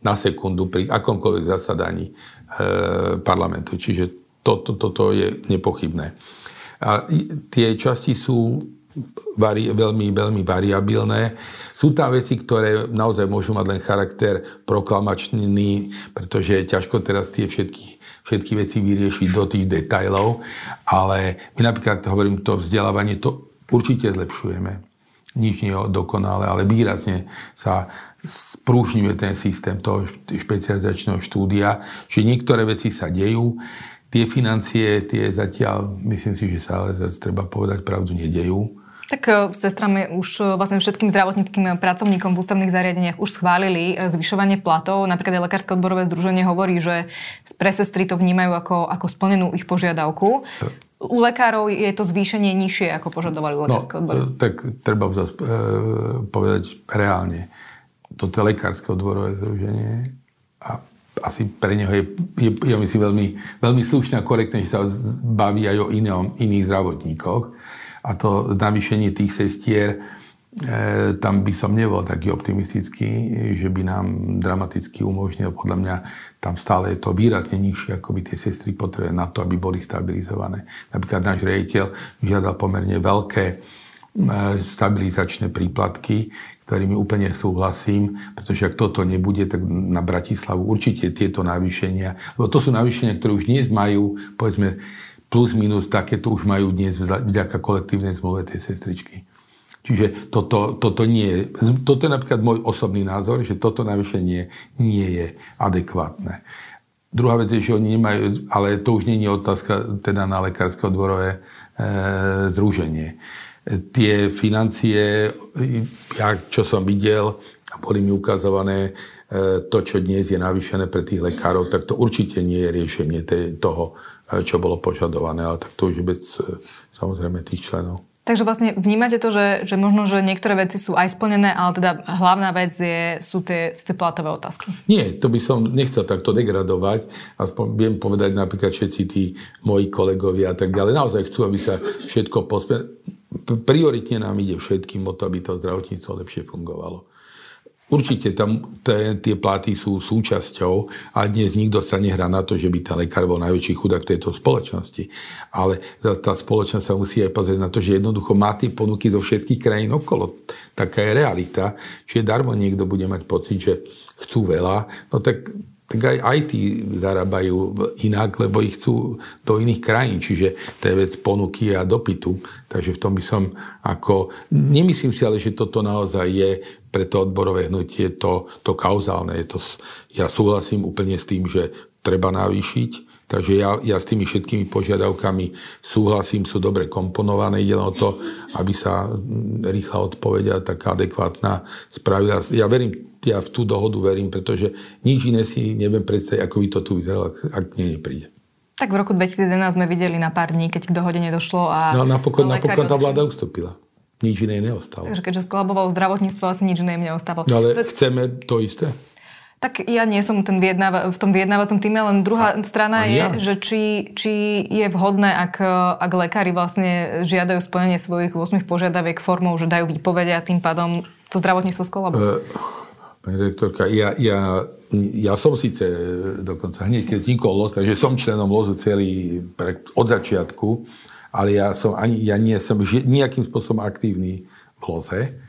na sekundu pri akomkoľvek zasadaní e, parlamentu. Čiže toto to, to je nepochybné. A tie časti sú vari, veľmi, veľmi variabilné. Sú tam veci, ktoré naozaj môžu mať len charakter proklamačný, pretože je ťažko teraz tie všetky, všetky veci vyriešiť do tých detajlov, ale my napríklad, hovorím, to vzdelávanie, to určite zlepšujeme. Nič nie je dokonale, ale výrazne sa sprúžňuje ten systém toho špecializačného štúdia, čiže niektoré veci sa dejú. Tie financie, tie zatiaľ, myslím si, že sa ale treba povedať pravdu, nedejú. Tak e, sestrami už e, vlastne všetkým zdravotníckým pracovníkom v ústavných zariadeniach už schválili zvyšovanie platov. Napríklad aj Lekárske odborové združenie hovorí, že pre sestry to vnímajú ako, ako splnenú ich požiadavku. U lekárov je to zvýšenie nižšie, ako požadovali no, lekárske odbory. No, tak treba povedať reálne. Toto Lekárske odborové združenie a asi pre neho je, je, je myslím, veľmi, veľmi slušné a korektné, že sa baví aj o inom, iných zdravotníkoch. A to navýšenie tých sestier, e, tam by som nebol taký optimistický, že by nám dramaticky umožnil. Podľa mňa tam stále je to výrazne nižšie, ako by tie sestry potrebuje na to, aby boli stabilizované. Napríklad náš rejiteľ žiadal pomerne veľké e, stabilizačné príplatky, ktorými úplne súhlasím, pretože ak toto nebude, tak na Bratislavu určite tieto navýšenia, lebo to sú navýšenia, ktoré už dnes majú, povedzme, plus minus takéto už majú dnes vďaka kolektívnej zmluve tie sestričky. Čiže toto, toto nie je, toto je napríklad môj osobný názor, že toto navýšenie nie je adekvátne. Druhá vec je, že oni nemajú, ale to už nie je otázka teda na lekárske odborové e, združenie tie financie, ja čo som videl, boli mi ukazované e, to, čo dnes je navýšené pre tých lekárov, tak to určite nie je riešenie toho, e, čo bolo požadované, ale tak to už vec e, samozrejme tých členov. Takže vlastne vnímate to, že, že možno, že niektoré veci sú aj splnené, ale teda hlavná vec je, sú, tie, tie platové otázky. Nie, to by som nechcel takto degradovať. Aspoň viem povedať napríklad všetci tí moji kolegovia a tak ďalej. Naozaj chcú, aby sa všetko pospe prioritne nám ide všetkým o to, aby to zdravotníctvo lepšie fungovalo. Určite tam tie platy sú súčasťou a dnes nikto sa nehrá na to, že by ten lekár bol najväčší chudák tejto spoločnosti. Ale tá spoločnosť sa musí aj pozrieť na to, že jednoducho má tie ponuky zo všetkých krajín okolo. Taká je realita. Čiže darmo niekto bude mať pocit, že chcú veľa, no tak tak aj, aj tí zarábajú inak, lebo ich chcú do iných krajín. Čiže to je vec ponuky a dopytu. Takže v tom by som ako... Nemyslím si ale, že toto naozaj je pre to odborové hnutie to, to kauzálne. Je to, ja súhlasím úplne s tým, že treba navýšiť. Takže ja, ja s tými všetkými požiadavkami súhlasím, sú dobre komponované. Ide o to, aby sa rýchla odpovedia taká adekvátna spravila. Ja verím ja v tú dohodu verím, pretože nič iné si neviem predstaviť, ako by to tu vyzeralo, ak nie nepríde. Tak v roku 2011 sme videli na pár dní, keď k dohode nedošlo a... No napokon, napokon tá vláda ustúpila. Nič iné neostalo. Takže keďže skolaboval zdravotníctvo, asi nič iné neostalo. No ale chceme to isté? Tak ja nie som ten vyjednáva, v tom vyjednávacom týme, len druhá a, strana a je, ja. že či, či je vhodné, ak, ak lekári vlastne žiadajú splnenie svojich 8 požiadaviek formou, že dajú výpovede a tým pádom to zdravotníctvo skolabuje. Uh, Pani rektorka, ja, ja, ja som síce dokonca hneď, keď vznikol LOZ, takže som členom LOZu celý pre, od začiatku, ale ja, som ani, ja nie som nejakým spôsobom aktívny v LOZe,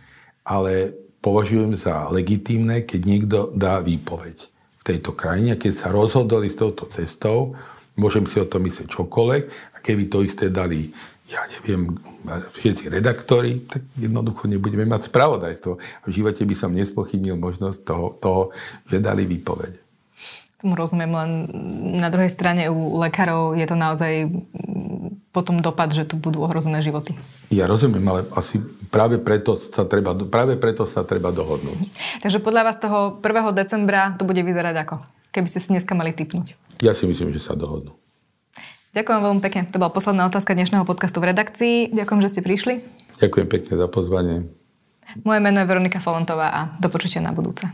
ale považujem za legitímne, keď niekto dá výpoveď v tejto krajine. Keď sa rozhodli s touto cestou, môžem si o tom myslieť čokoľvek, a keby to isté dali ja neviem, všetci redaktori, tak jednoducho nebudeme mať spravodajstvo. V živote by som nespochybnil možnosť toho, toho že dali výpovede. Rozumiem, len na druhej strane u lekárov je to naozaj potom dopad, že tu budú ohrozené životy. Ja rozumiem, ale asi práve preto sa treba, práve preto sa treba dohodnúť. Takže podľa vás toho 1. decembra to bude vyzerať ako? Keby ste si dneska mali typnúť. Ja si myslím, že sa dohodnú. Ďakujem veľmi pekne. To bola posledná otázka dnešného podcastu v redakcii. Ďakujem, že ste prišli. Ďakujem pekne za pozvanie. Moje meno je Veronika Folontová a do počutia na budúce.